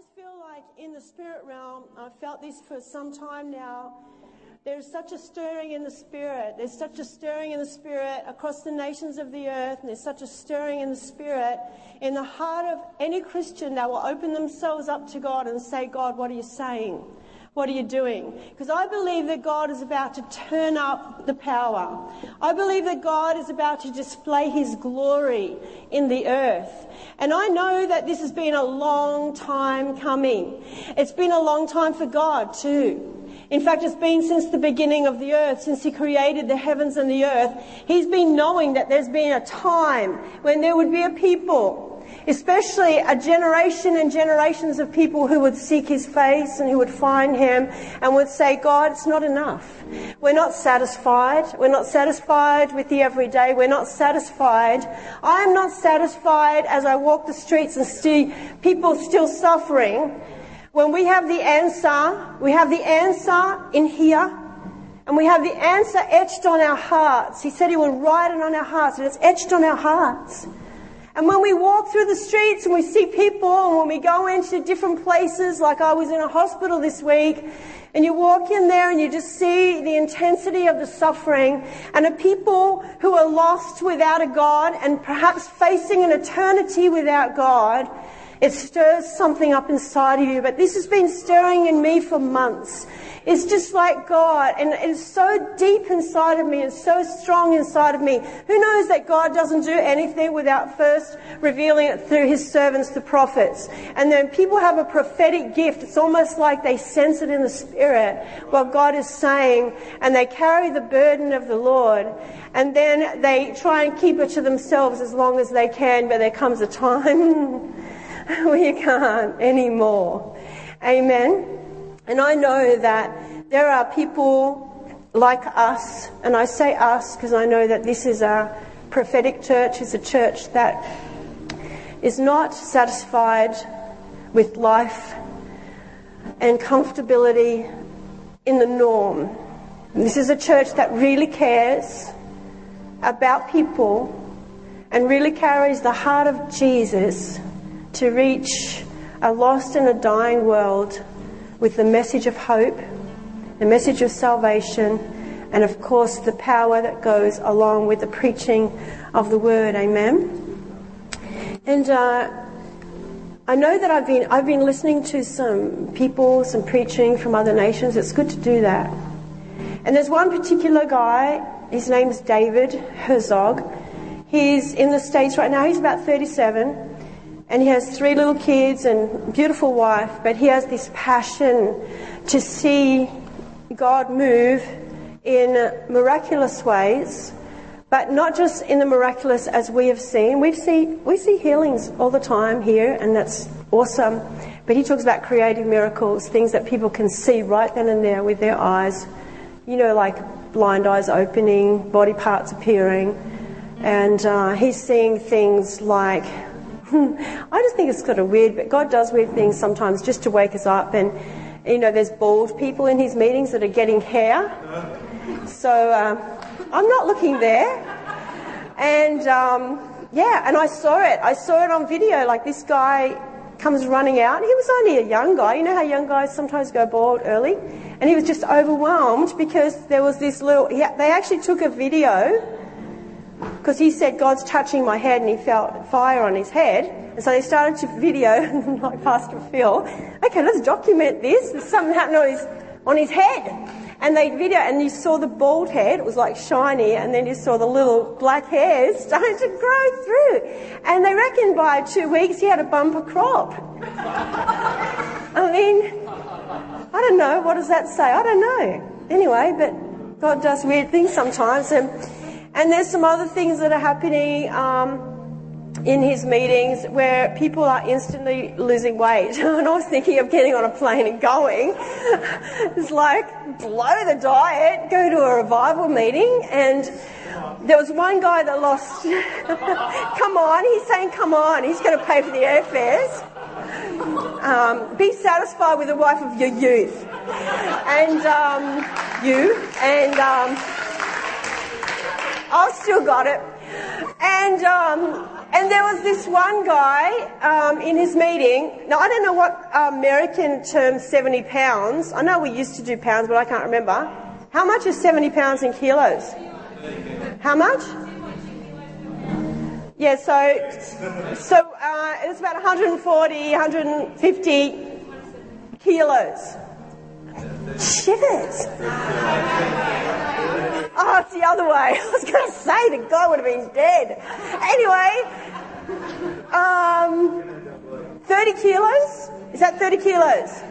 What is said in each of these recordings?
just feel like in the spirit realm, I've felt this for some time now. There's such a stirring in the spirit. There's such a stirring in the spirit across the nations of the earth, and there's such a stirring in the spirit in the heart of any Christian that will open themselves up to God and say, God, what are you saying? What are you doing? Because I believe that God is about to turn up the power. I believe that God is about to display His glory in the earth. And I know that this has been a long time coming. It's been a long time for God too. In fact, it's been since the beginning of the earth, since He created the heavens and the earth. He's been knowing that there's been a time when there would be a people especially a generation and generations of people who would seek his face and who would find him and would say, God, it's not enough. We're not satisfied. We're not satisfied with the everyday. We're not satisfied. I am not satisfied as I walk the streets and see people still suffering. When we have the answer, we have the answer in here and we have the answer etched on our hearts. He said he will write it on our hearts and it's etched on our hearts. And when we walk through the streets and we see people and when we go into different places, like I was in a hospital this week, and you walk in there and you just see the intensity of the suffering and a people who are lost without a God and perhaps facing an eternity without God, it stirs something up inside of you. But this has been stirring in me for months. It's just like God, and it's so deep inside of me and so strong inside of me. Who knows that God doesn't do anything without first revealing it through his servants, the prophets? And then people have a prophetic gift. It's almost like they sense it in the spirit, what God is saying, and they carry the burden of the Lord. And then they try and keep it to themselves as long as they can, but there comes a time where you can't anymore. Amen. And I know that there are people like us, and I say us because I know that this is a prophetic church, is a church that is not satisfied with life and comfortability in the norm. This is a church that really cares about people and really carries the heart of Jesus to reach a lost and a dying world with the message of hope, the message of salvation, and of course the power that goes along with the preaching of the word. Amen. And uh, I know that I've been I've been listening to some people, some preaching from other nations. It's good to do that. And there's one particular guy. His name's David Herzog. He's in the States right now. He's about 37 and he has three little kids and beautiful wife, but he has this passion to see God move in miraculous ways, but not just in the miraculous as we have seen. We see we see healings all the time here, and that's awesome. But he talks about creative miracles, things that people can see right then and there with their eyes. You know, like blind eyes opening, body parts appearing, and uh, he's seeing things like I just think it's sort of weird, but God does weird things sometimes just to wake us up. And, you know, there's bald people in his meetings that are getting hair. So um, I'm not looking there. And um, yeah, and I saw it. I saw it on video. Like this guy comes running out. He was only a young guy. You know how young guys sometimes go bald early? And he was just overwhelmed because there was this little. He, they actually took a video because he said, God's touching my head, and he felt fire on his head. And so they started to video, like Pastor Phil, okay, let's document this. There's something happened on his, on his head. And they video, and you saw the bald head, it was like shiny, and then you saw the little black hairs starting to grow through. And they reckon by two weeks he had a bumper crop. I mean, I don't know, what does that say? I don't know. Anyway, but God does weird things sometimes. And and there's some other things that are happening um, in his meetings where people are instantly losing weight. and I was thinking of getting on a plane and going. it's like, blow the diet, go to a revival meeting. And there was one guy that lost, come on, he's saying, come on, he's going to pay for the airfares. Um, be satisfied with the wife of your youth. And um, you. And. Um, I've still got it. And um, And there was this one guy um, in his meeting. Now, I don't know what American term 70 pounds. I know we used to do pounds, but I can't remember. How much is 70 pounds in kilos? How much? Yeah, so, so uh, it's about 140, 150 kilos. Shivers. Oh, it's the other way. I was going to say the guy would have been dead. Anyway, um, 30 kilos? Is that 30 kilos?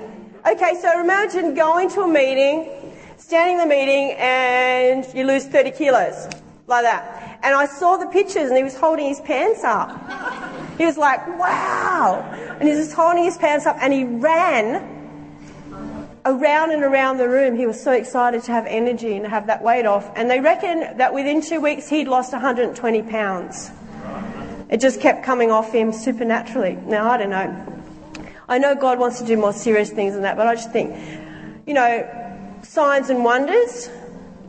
Okay, so imagine going to a meeting, standing in the meeting, and you lose 30 kilos. Like that. And I saw the pictures and he was holding his pants up. He was like, wow. And he was just holding his pants up and he ran around and around the room. He was so excited to have energy and have that weight off. And they reckon that within two weeks he'd lost 120 pounds. It just kept coming off him supernaturally. Now, I don't know. I know God wants to do more serious things than that, but I just think, you know, signs and wonders.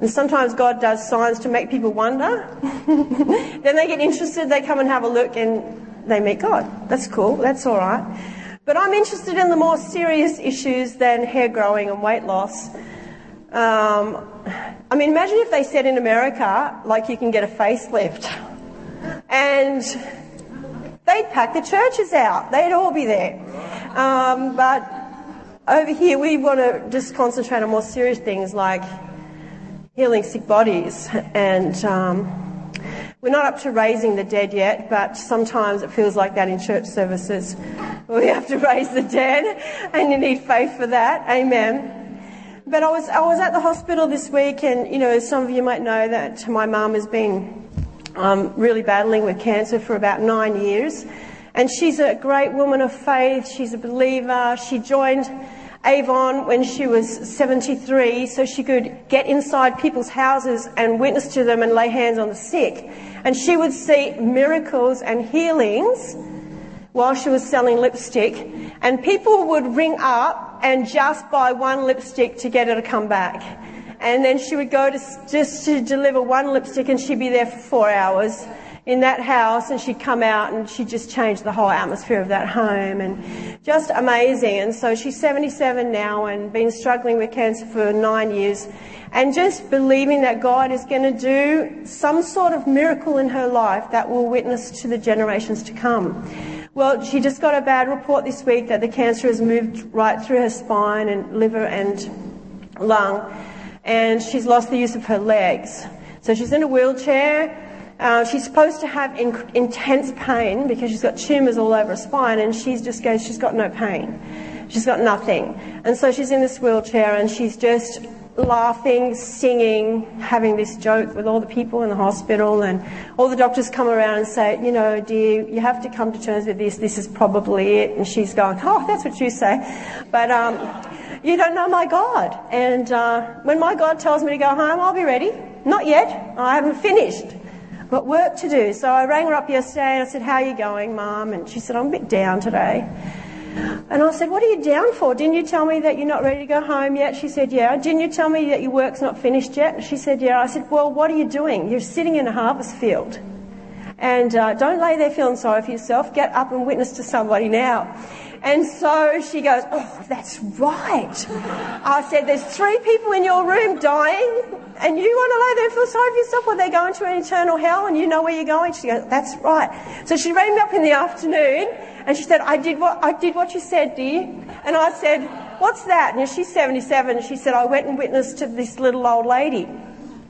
And sometimes God does signs to make people wonder. then they get interested, they come and have a look, and they meet God. That's cool. That's all right. But I'm interested in the more serious issues than hair growing and weight loss. Um, I mean, imagine if they said in America, like, you can get a facelift. And they'd pack the churches out. They'd all be there. Um, but over here, we want to just concentrate on more serious things like healing sick bodies and um, we're not up to raising the dead yet, but sometimes it feels like that in church services. We have to raise the dead, and you need faith for that. Amen. But I was I was at the hospital this week, and you know, some of you might know that my mum has been um, really battling with cancer for about nine years, and she's a great woman of faith. She's a believer. She joined Avon when she was 73 so she could get inside people's houses and witness to them and lay hands on the sick. And she would see miracles and healings while she was selling lipstick. And people would ring up and just buy one lipstick to get her to come back. And then she would go to just to deliver one lipstick and she'd be there for four hours in that house and she'd come out and she just changed the whole atmosphere of that home and just amazing. And so she's 77 now and been struggling with cancer for nine years and just believing that God is going to do some sort of miracle in her life that will witness to the generations to come. Well, she just got a bad report this week that the cancer has moved right through her spine and liver and lung and she's lost the use of her legs. So she's in a wheelchair uh, she's supposed to have in- intense pain because she's got tumours all over her spine, and she's just goes, she's got no pain. She's got nothing. And so she's in this wheelchair and she's just laughing, singing, having this joke with all the people in the hospital, and all the doctors come around and say, you know, dear, you have to come to terms with this. This is probably it. And she's going, oh, that's what you say. But um, you don't know my God. And uh, when my God tells me to go home, I'll be ready. Not yet. I haven't finished got work to do. So I rang her up yesterday and I said, How are you going, Mum? And she said, I'm a bit down today. And I said, What are you down for? Didn't you tell me that you're not ready to go home yet? She said, Yeah. Didn't you tell me that your work's not finished yet? She said, Yeah. I said, Well, what are you doing? You're sitting in a harvest field. And uh, don't lay there feeling sorry for yourself. Get up and witness to somebody now. And so she goes, Oh, that's right. I said, There's three people in your room dying, and you want to lay there and feel sorry for yourself while they're going to an eternal hell and you know where you're going? She goes, That's right. So she rang me up in the afternoon and she said, I did what, I did what you said, dear. And I said, What's that? And she's 77 and she said, I went and witnessed to this little old lady.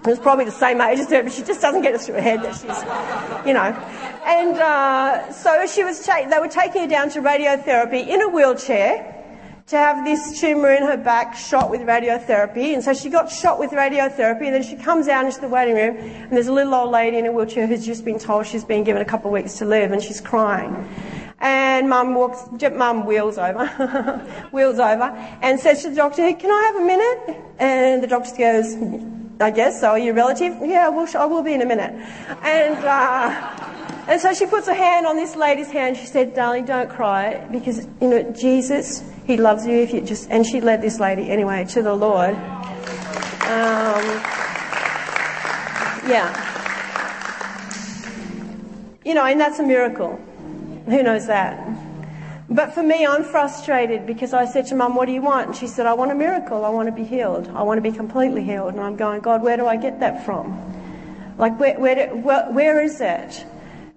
It was probably the same age as her, but she just doesn't get it through her head that she's, you know. And uh, so she was. Ta- they were taking her down to radiotherapy in a wheelchair to have this tumour in her back shot with radiotherapy. And so she got shot with radiotherapy, and then she comes out into the waiting room, and there's a little old lady in a wheelchair who's just been told she's been given a couple of weeks to live, and she's crying. And mum walks, mum wheels over, wheels over, and says to the doctor, "Can I have a minute?" And the doctor goes, I guess so. Are you relative? Yeah, well, I will be in a minute. And, uh, and so she puts her hand on this lady's hand. She said, darling, don't cry because, you know, Jesus, he loves you if you just, and she led this lady anyway to the Lord. Um, yeah. You know, and that's a miracle. Who knows that? But for me, I'm frustrated because I said to mum, what do you want? And she said, I want a miracle. I want to be healed. I want to be completely healed. And I'm going, God, where do I get that from? Like, where, where, where, where is it?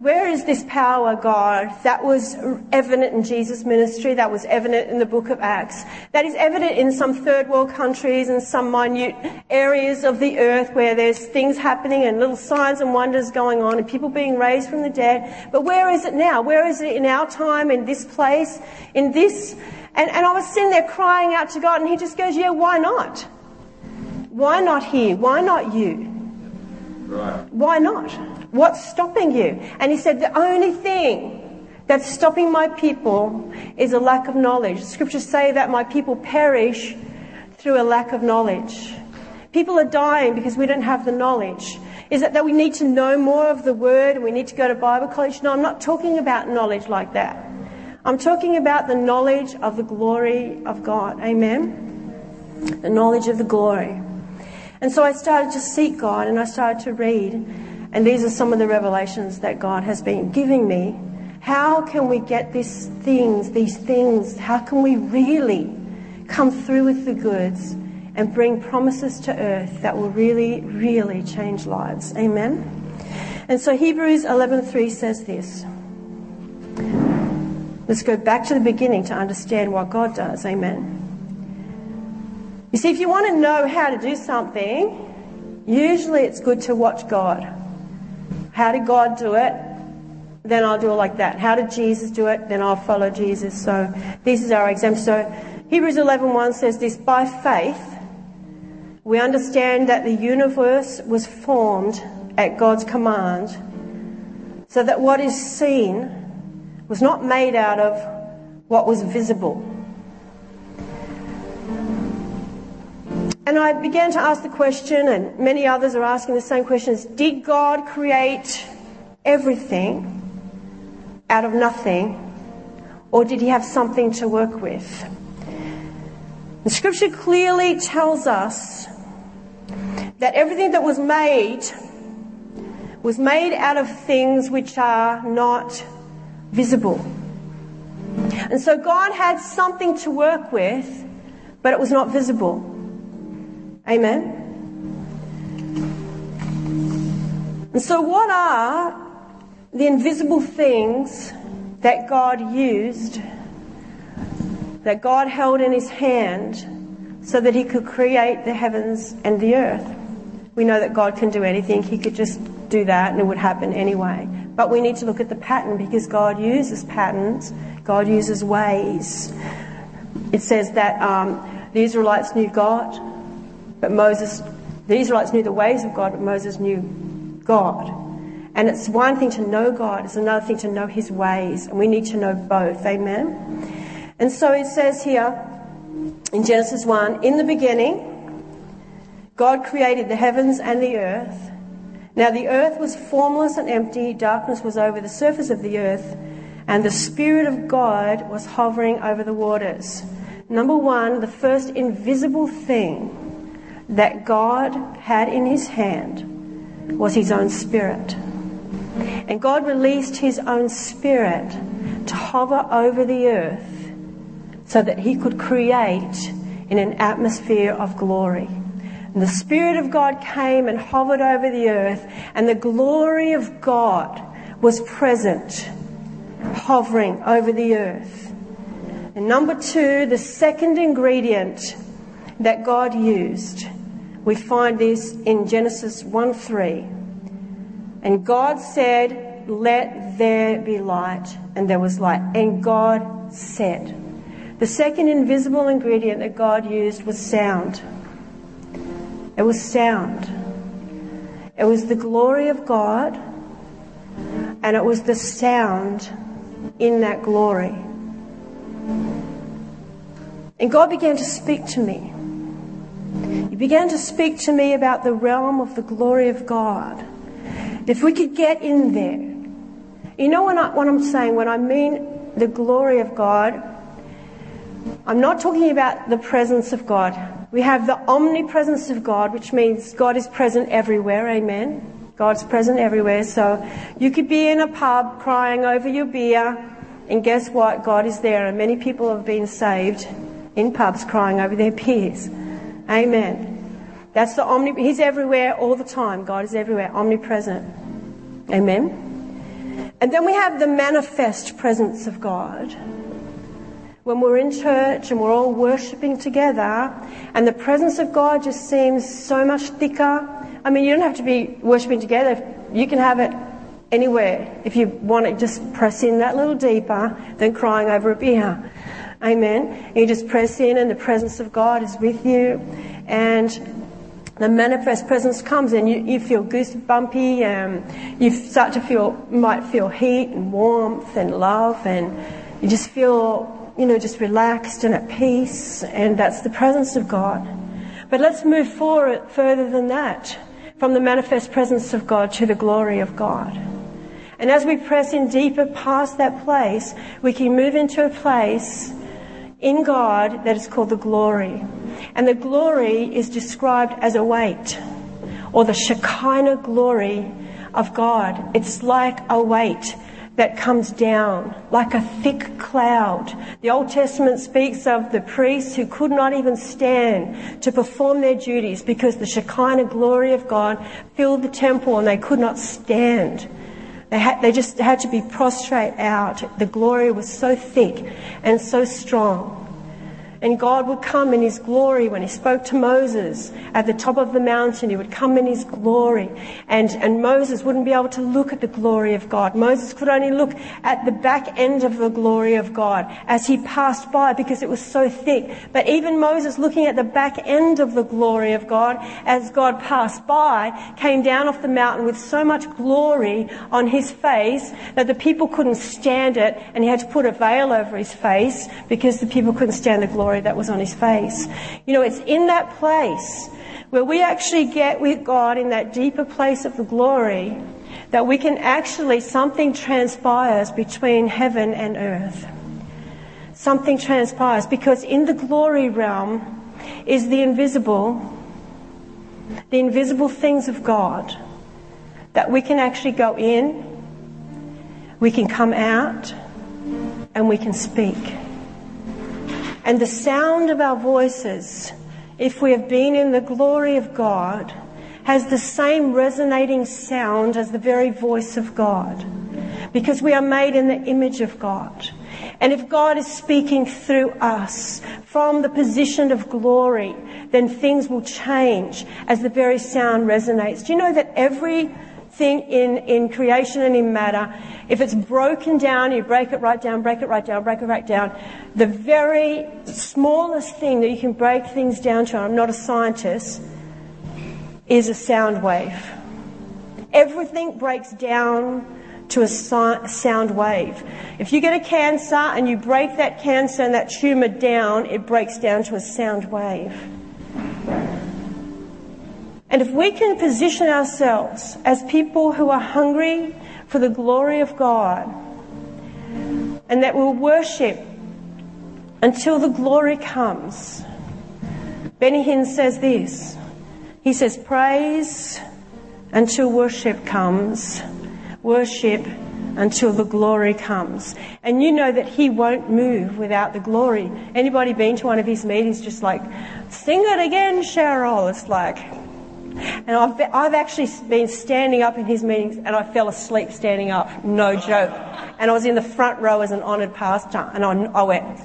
Where is this power, God, that was evident in Jesus' ministry, that was evident in the book of Acts, that is evident in some third world countries and some minute areas of the earth where there's things happening and little signs and wonders going on and people being raised from the dead. But where is it now? Where is it in our time, in this place, in this? And, and I was sitting there crying out to God and He just goes, yeah, why not? Why not here? Why not you? Right. Why not? What's stopping you? And he said, the only thing that's stopping my people is a lack of knowledge. Scriptures say that my people perish through a lack of knowledge. People are dying because we don't have the knowledge. Is it that we need to know more of the word and we need to go to Bible college? No, I'm not talking about knowledge like that. I'm talking about the knowledge of the glory of God. Amen? The knowledge of the glory. And so I started to seek God and I started to read. And these are some of the revelations that God has been giving me. How can we get these things, these things, how can we really come through with the goods and bring promises to earth that will really, really change lives? Amen? And so Hebrews 11.3 says this. Let's go back to the beginning to understand what God does. Amen. You see, if you want to know how to do something, usually it's good to watch God. How did God do it? Then I'll do it like that. How did Jesus do it? Then I'll follow Jesus. So this is our example. So Hebrews 11.1 says this, by faith, we understand that the universe was formed at God's command so that what is seen was not made out of what was visible. And I began to ask the question, and many others are asking the same questions Did God create everything out of nothing, or did He have something to work with? The scripture clearly tells us that everything that was made was made out of things which are not visible. And so God had something to work with, but it was not visible. Amen? And so, what are the invisible things that God used, that God held in his hand, so that he could create the heavens and the earth? We know that God can do anything, he could just do that and it would happen anyway. But we need to look at the pattern because God uses patterns, God uses ways. It says that um, the Israelites knew God, but Moses, the Israelites knew the ways of God, but Moses knew God. And it's one thing to know God, it's another thing to know his ways. And we need to know both. Amen. And so it says here in Genesis 1, in the beginning, God created the heavens and the earth. Now the earth was formless and empty, darkness was over the surface of the earth, and the Spirit of God was hovering over the waters. Number one, the first invisible thing that God had in his hand was his own spirit. And God released his own spirit to hover over the earth so that he could create in an atmosphere of glory. And the Spirit of God came and hovered over the earth, and the glory of God was present, hovering over the earth. And number two, the second ingredient that God used. We find this in Genesis 1 3. And God said, Let there be light. And there was light. And God said. The second invisible ingredient that God used was sound. It was sound. It was the glory of God, and it was the sound in that glory. And God began to speak to me. He began to speak to me about the realm of the glory of God. If we could get in there. You know what, I, what I'm saying? When I mean the glory of God, I'm not talking about the presence of God. We have the omnipresence of God, which means God is present everywhere. Amen. God's present everywhere. So you could be in a pub crying over your beer, and guess what? God is there, and many people have been saved in pubs crying over their beers. Amen. That's the omni. He's everywhere all the time. God is everywhere, omnipresent. Amen. And then we have the manifest presence of God. When we're in church and we're all worshiping together, and the presence of God just seems so much thicker. I mean, you don't have to be worshiping together. You can have it anywhere. If you want to just press in that little deeper than crying over a beer. Amen. You just press in and the presence of God is with you. And the manifest presence comes and you, you feel goosebumpy and um, you start to feel, might feel heat and warmth and love and you just feel, you know, just relaxed and at peace and that's the presence of God. But let's move forward further than that from the manifest presence of God to the glory of God. And as we press in deeper past that place, we can move into a place in God that is called the glory. And the glory is described as a weight or the Shekinah glory of God. It's like a weight that comes down like a thick cloud. The Old Testament speaks of the priests who could not even stand to perform their duties because the Shekinah glory of God filled the temple and they could not stand. They, had, they just had to be prostrate out. The glory was so thick and so strong. And God would come in His glory when He spoke to Moses at the top of the mountain. He would come in His glory. And, and Moses wouldn't be able to look at the glory of God. Moses could only look at the back end of the glory of God as he passed by because it was so thick. But even Moses looking at the back end of the glory of God as God passed by came down off the mountain with so much glory on his face that the people couldn't stand it and he had to put a veil over his face because the people couldn't stand the glory glory that was on his face. You know, it's in that place where we actually get with God in that deeper place of the glory that we can actually, something transpires between heaven and earth. Something transpires because in the glory realm is the invisible, the invisible things of God that we can actually go in, we can come out, and we can speak. And the sound of our voices, if we have been in the glory of God, has the same resonating sound as the very voice of God. Because we are made in the image of God. And if God is speaking through us from the position of glory, then things will change as the very sound resonates. Do you know that everything in, in creation and in matter if it's broken down, you break it right down, break it right down, break it right down. The very smallest thing that you can break things down to, I'm not a scientist, is a sound wave. Everything breaks down to a sound wave. If you get a cancer and you break that cancer and that tumor down, it breaks down to a sound wave. And if we can position ourselves as people who are hungry for the glory of God and that we'll worship until the glory comes. Benny Hinn says this. He says, praise until worship comes. Worship until the glory comes. And you know that he won't move without the glory. Anybody been to one of his meetings just like, sing it again, Cheryl? It's like, and I've, I've actually been standing up in his meetings and I fell asleep standing up. No joke. And I was in the front row as an honoured pastor and I, I went,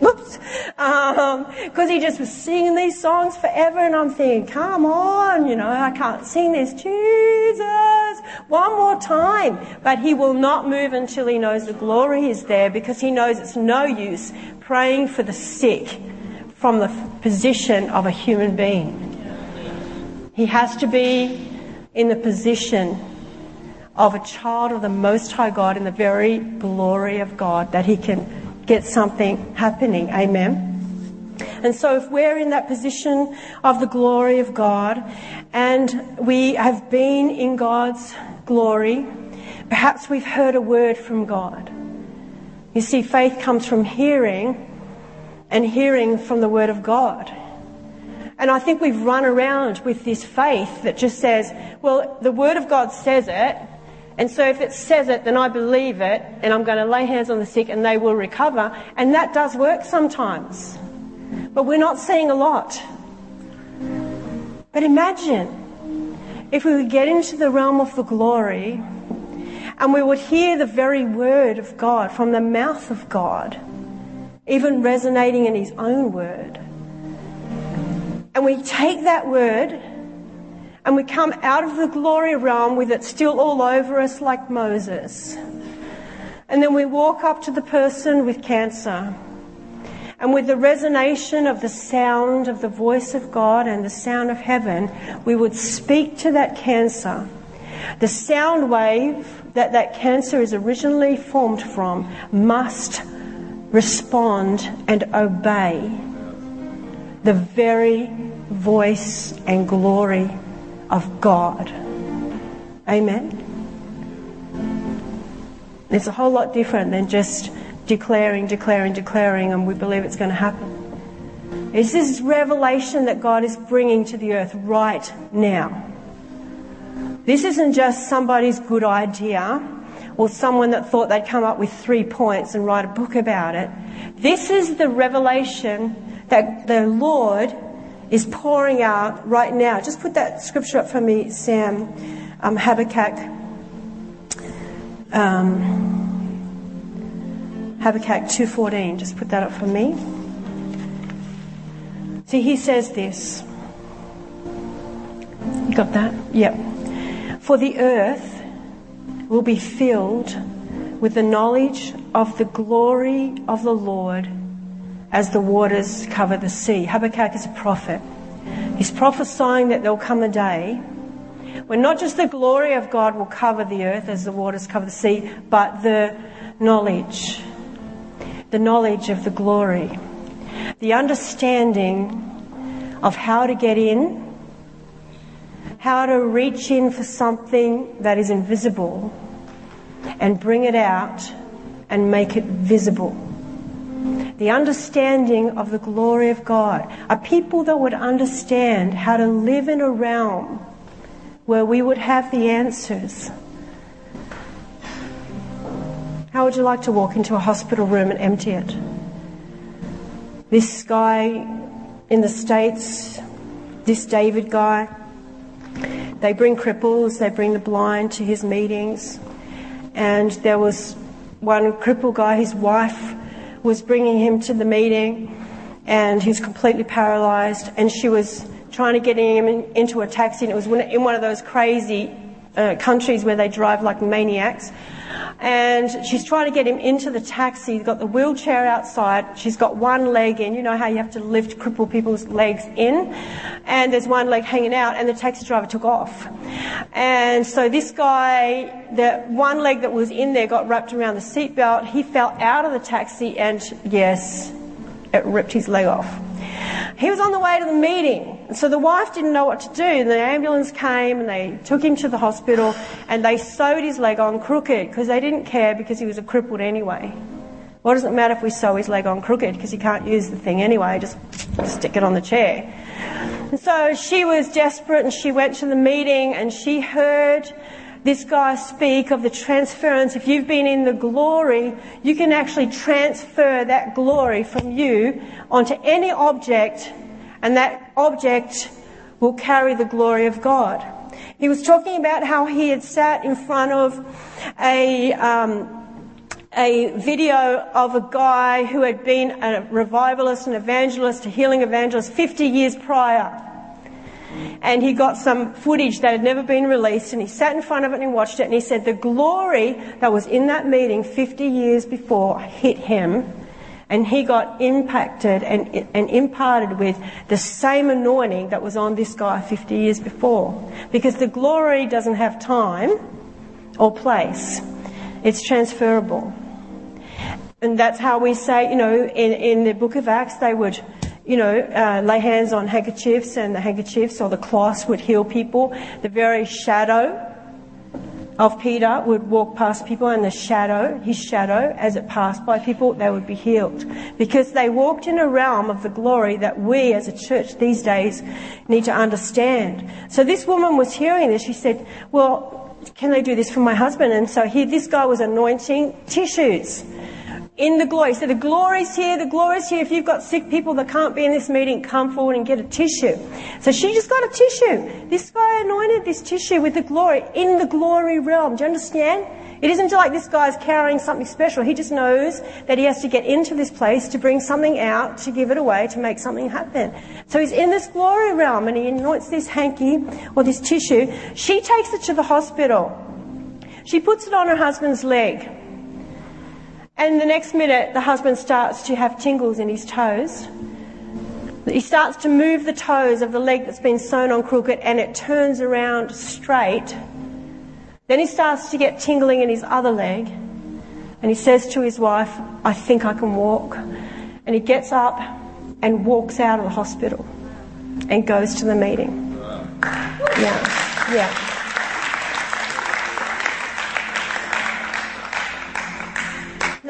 whoops, because um, he just was singing these songs forever, and I'm thinking, come on, you know, I can't sing this, Jesus, one more time. But he will not move until he knows the glory is there, because he knows it's no use praying for the sick from the position of a human being. He has to be in the position of a child of the Most High God in the very glory of God that he can get something happening. Amen. And so if we're in that position of the glory of God and we have been in God's glory, perhaps we've heard a word from God. You see, faith comes from hearing and hearing from the word of God. And I think we've run around with this faith that just says, well, the Word of God says it, and so if it says it, then I believe it, and I'm going to lay hands on the sick and they will recover. And that does work sometimes. But we're not seeing a lot. But imagine if we would get into the realm of the glory and we would hear the very word of God from the mouth of God, even resonating in His own word. And we take that word and we come out of the glory realm with it still all over us like Moses. And then we walk up to the person with cancer. And with the resonation of the sound of the voice of God and the sound of heaven, we would speak to that cancer. The sound wave that that cancer is originally formed from must respond and obey the very voice and glory of God. Amen. It's a whole lot different than just declaring, declaring, declaring, and we believe it's going to happen. It's this revelation that God is bringing to the earth right now. This isn't just somebody's good idea or someone that thought they'd come up with three points and write a book about it. This is the revelation that the Lord is pouring out right now. Just put that scripture up for me, Sam. Um, Habakkuk. Um, Habakkuk 2.14. Just put that up for me. See, he says this. You got that? Yep. For the earth will be filled with the knowledge of the glory of the Lord as the waters cover the sea. Habakkuk is a prophet. He's prophesying that there'll come a day when not just the glory of God will cover the earth as the waters cover the sea, but the knowledge, the knowledge of the glory, the understanding of how to get in, how to reach in for something that is invisible and bring it out and make it visible the understanding of the glory of God. A people that would understand how to live in a realm where we would have the answers. How would you like to walk into a hospital room and empty it? This guy in the States, this David guy, they bring cripples, they bring the blind to his meetings. And there was one cripple guy, his wife was bringing him to the meeting and he was completely paralyzed and she was trying to get him in, into a taxi and it was in one of those crazy uh, countries where they drive like maniacs and she's trying to get him into the taxi. He's got the wheelchair outside. She's got one leg in. You know how you have to lift crippled people's legs in? And there's one leg hanging out, and the taxi driver took off. And so this guy, the one leg that was in there got wrapped around the seatbelt. He fell out of the taxi, and yes, it ripped his leg off. He was on the way to the meeting. So the wife didn't know what to do. And the ambulance came and they took him to the hospital and they sewed his leg on crooked because they didn't care because he was a crippled anyway. What does it matter if we sew his leg on crooked because he can't use the thing anyway? Just stick it on the chair. And so she was desperate and she went to the meeting and she heard this guy speak of the transference. If you've been in the glory, you can actually transfer that glory from you onto any object, and that object will carry the glory of God. He was talking about how he had sat in front of a, um, a video of a guy who had been a revivalist, an evangelist, a healing evangelist 50 years prior and he got some footage that had never been released and he sat in front of it and he watched it and he said the glory that was in that meeting 50 years before hit him and he got impacted and, and imparted with the same anointing that was on this guy 50 years before. Because the glory doesn't have time or place. It's transferable. And that's how we say, you know, in, in the book of Acts, they would you know, uh, lay hands on handkerchiefs and the handkerchiefs or the cloths would heal people. The very shadow of Peter would walk past people and the shadow, his shadow, as it passed by people, they would be healed. Because they walked in a realm of the glory that we as a church these days need to understand. So this woman was hearing this. She said, well, can they do this for my husband? And so here, this guy was anointing tissues in the glory. So the glory's here, the glory's here. If you've got sick people that can't be in this meeting, come forward and get a tissue. So she just got a tissue. This guy anointed this tissue with the glory in the glory realm. Do you understand? It isn't like this guy's carrying something special. He just knows that he has to get into this place to bring something out, to give it away, to make something happen. So he's in this glory realm and he anoints this hanky or this tissue. She takes it to the hospital. She puts it on her husband's leg. And the next minute, the husband starts to have tingles in his toes. He starts to move the toes of the leg that's been sewn on crooked and it turns around straight. Then he starts to get tingling in his other leg. And he says to his wife, I think I can walk. And he gets up and walks out of the hospital and goes to the meeting. Yeah, yeah.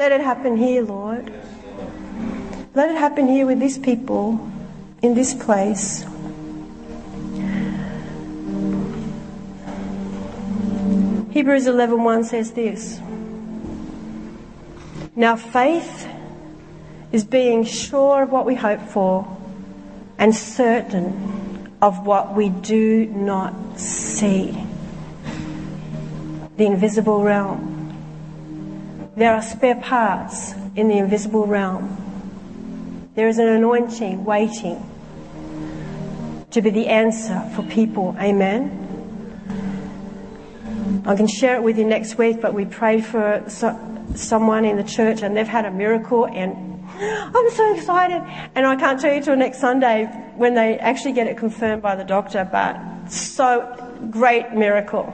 Let it happen here, Lord. Let it happen here with these people in this place. Hebrews 11:1 says this. Now faith is being sure of what we hope for and certain of what we do not see. The invisible realm. There are spare parts in the invisible realm. There is an anointing waiting to be the answer for people. Amen. I can share it with you next week, but we prayed for so, someone in the church and they've had a miracle and I'm so excited. And I can't tell you till next Sunday when they actually get it confirmed by the doctor, but so great miracle.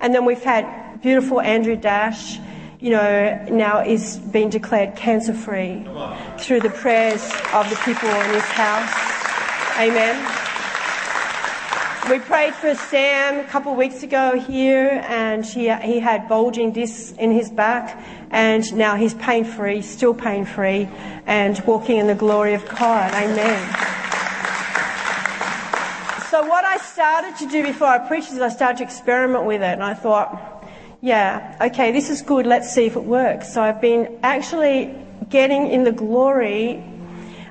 And then we've had beautiful Andrew Dash you know, now is being declared cancer free through the prayers of the people in his house. Amen. We prayed for Sam a couple of weeks ago here, and he, he had bulging discs in his back, and now he's pain free, still pain free, and walking in the glory of God. Amen. So, what I started to do before I preached is I started to experiment with it, and I thought, yeah, okay, this is good, let's see if it works. So I've been actually getting in the glory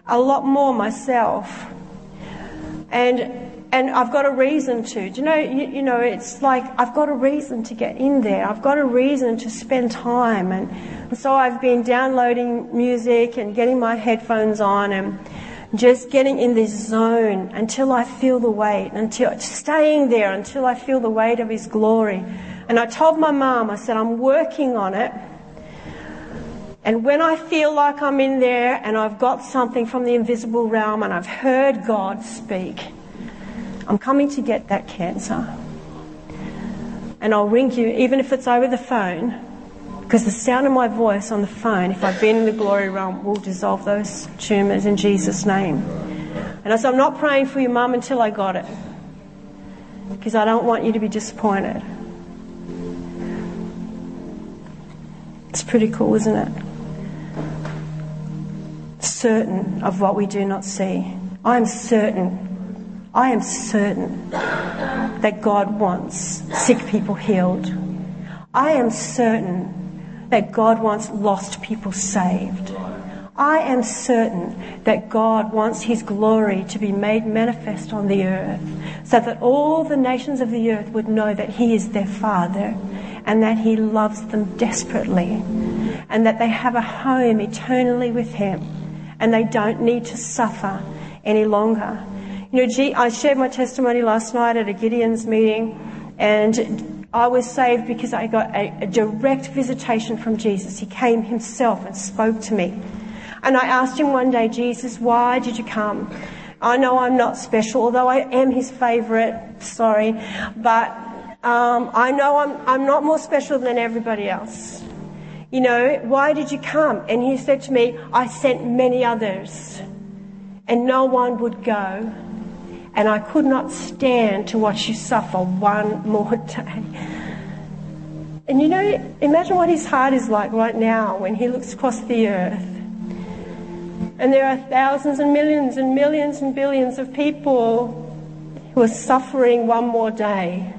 a lot more myself. And and I've got a reason to. Do you know, you, you, know, it's like I've got a reason to get in there. I've got a reason to spend time. And, and so I've been downloading music and getting my headphones on and just getting in this zone until I feel the weight, until staying there until I feel the weight of His glory. And I told my mum, I said, I'm working on it. And when I feel like I'm in there and I've got something from the invisible realm and I've heard God speak, I'm coming to get that cancer. And I'll ring you, even if it's over the phone, because the sound of my voice on the phone, if I've been in the glory realm, will dissolve those tumours in Jesus' name. And I said, I'm not praying for your mum until I got it. Because I don't want you to be disappointed. It's pretty cool, isn't it? Certain of what we do not see. I am certain, I am certain that God wants sick people healed. I am certain that God wants lost people saved. I am certain that God wants His glory to be made manifest on the earth so that all the nations of the earth would know that He is their Father and that He loves them desperately and that they have a home eternally with Him and they don't need to suffer any longer. You know, I shared my testimony last night at a Gideon's meeting and I was saved because I got a, a direct visitation from Jesus. He came himself and spoke to me. And I asked him one day, Jesus, why did you come? I know I'm not special, although I am his favourite, sorry, but um, I know I'm, I'm not more special than everybody else. You know, why did you come? And he said to me, I sent many others, and no one would go. And I could not stand to watch you suffer one more day. And you know, imagine what his heart is like right now when he looks across the earth. And there are thousands and millions and millions and billions of people who are suffering one more day.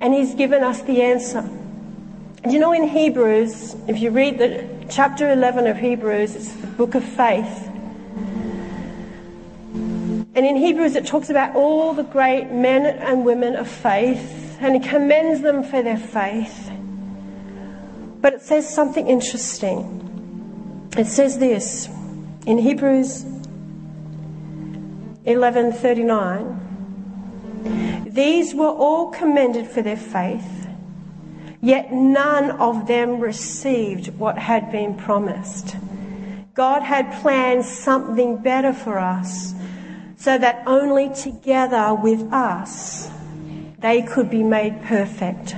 And he's given us the answer. And you know, in Hebrews, if you read the chapter 11 of Hebrews, it's the book of faith. And in Hebrews, it talks about all the great men and women of faith, and it commends them for their faith. But it says something interesting. It says this in Hebrews 11:39. These were all commended for their faith, yet none of them received what had been promised. God had planned something better for us so that only together with us they could be made perfect.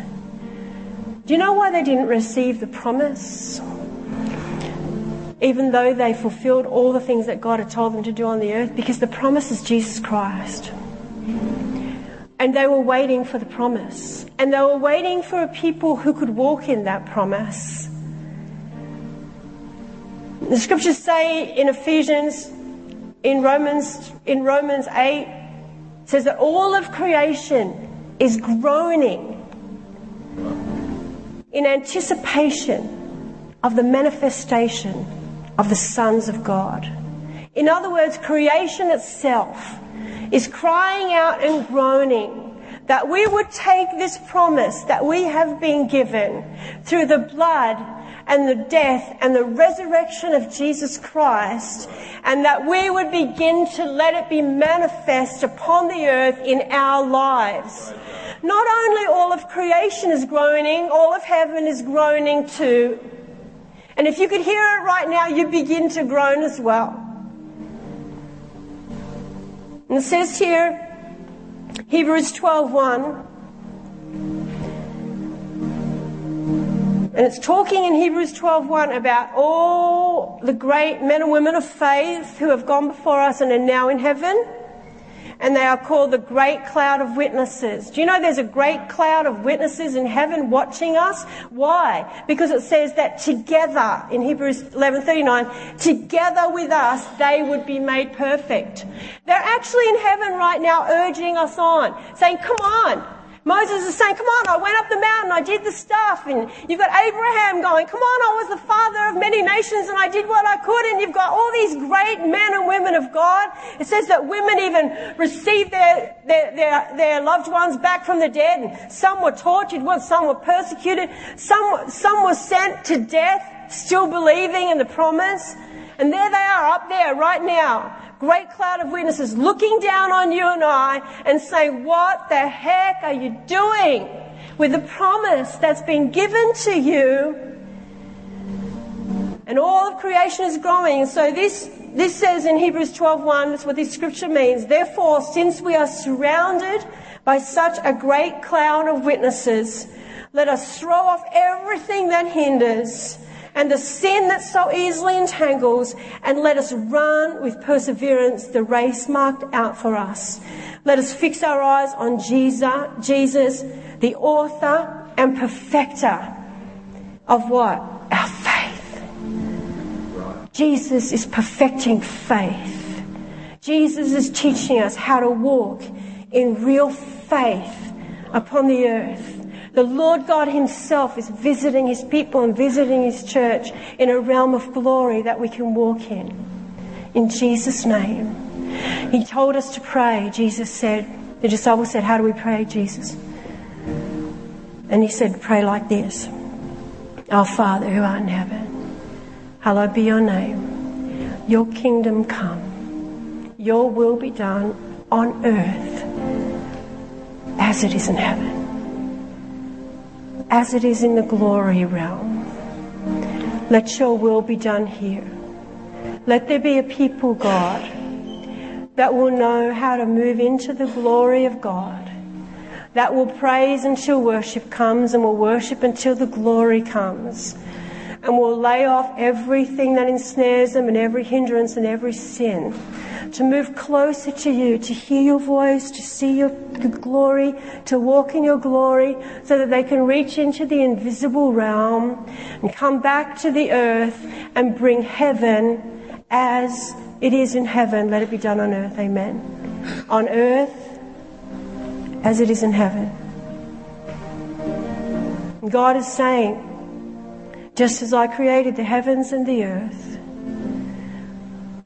Do you know why they didn't receive the promise? Even though they fulfilled all the things that God had told them to do on the earth, because the promise is Jesus Christ. And they were waiting for the promise. And they were waiting for a people who could walk in that promise. The scriptures say in Ephesians in Romans, in Romans 8 says that all of creation is groaning in anticipation of the manifestation of the sons of God. In other words, creation itself is crying out and groaning that we would take this promise that we have been given through the blood and the death and the resurrection of Jesus Christ, and that we would begin to let it be manifest upon the earth in our lives. Not only all of creation is groaning, all of heaven is groaning too. And if you could hear it right now, you begin to groan as well. And it says here, Hebrews 12:1 And it's talking in Hebrews 12:1 about all the great men and women of faith who have gone before us and are now in heaven. And they are called the great cloud of witnesses. Do you know there's a great cloud of witnesses in heaven watching us? Why? Because it says that together, in Hebrews 11:39, together with us they would be made perfect. They're actually in heaven right now urging us on, saying, "Come on, Moses is saying, come on, I went up the mountain, I did the stuff. And you've got Abraham going, come on, I was the father of many nations and I did what I could. And you've got all these great men and women of God. It says that women even received their, their, their, their loved ones back from the dead. And some were tortured, some were persecuted, some, some were sent to death, still believing in the promise. And there they are up there right now great cloud of witnesses looking down on you and I and saying, what the heck are you doing with the promise that's been given to you? And all of creation is growing. So this, this says in Hebrews 12.1, that's what this scripture means. Therefore, since we are surrounded by such a great cloud of witnesses, let us throw off everything that hinders and the sin that so easily entangles, and let us run with perseverance the race marked out for us. Let us fix our eyes on Jesus, Jesus, the author and perfecter of what? Our faith. Jesus is perfecting faith. Jesus is teaching us how to walk in real faith upon the earth. The Lord God Himself is visiting His people and visiting His church in a realm of glory that we can walk in. In Jesus' name. He told us to pray. Jesus said, the disciples said, How do we pray, Jesus? And He said, Pray like this Our Father who art in heaven, hallowed be your name. Your kingdom come. Your will be done on earth as it is in heaven as it is in the glory realm. Let your will be done here. Let there be a people, God, that will know how to move into the glory of God, that will praise until worship comes and will worship until the glory comes. And will lay off everything that ensnares them and every hindrance and every sin. To move closer to you, to hear your voice, to see your glory, to walk in your glory, so that they can reach into the invisible realm and come back to the earth and bring heaven as it is in heaven. Let it be done on earth. Amen. On earth as it is in heaven. God is saying, just as I created the heavens and the earth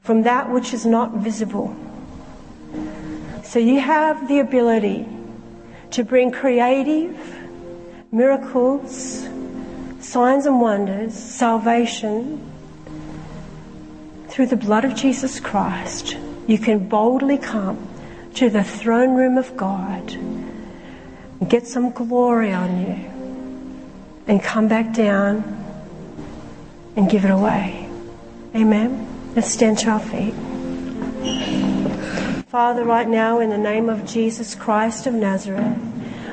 from that which is not visible. So you have the ability to bring creative miracles, signs and wonders, salvation through the blood of Jesus Christ. You can boldly come to the throne room of God and get some glory on you and come back down and give it away. Amen. Let's stand to our feet. Father, right now, in the name of Jesus Christ of Nazareth,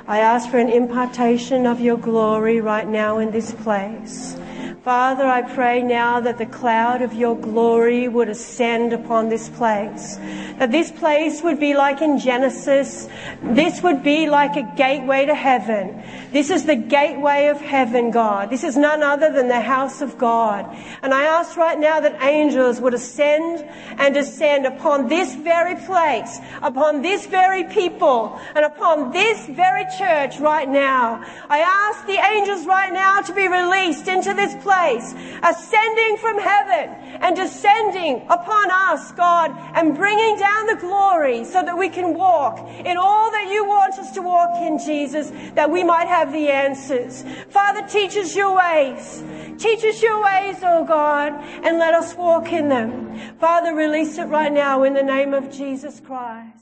I ask for an impartation of your glory right now in this place. Father, I pray now that the cloud of your glory would ascend upon this place. That this place would be like in Genesis. This would be like a gateway to heaven. This is the gateway of heaven, God. This is none other than the house of God. And I ask right now that angels would ascend and descend upon this very place, upon this very people, and upon this very church right now. I ask the angels right now to be released into this place place, ascending from heaven and descending upon us, God, and bringing down the glory so that we can walk in all that you want us to walk in, Jesus, that we might have the answers. Father, teach us your ways. Teach us your ways, oh God, and let us walk in them. Father, release it right now in the name of Jesus Christ.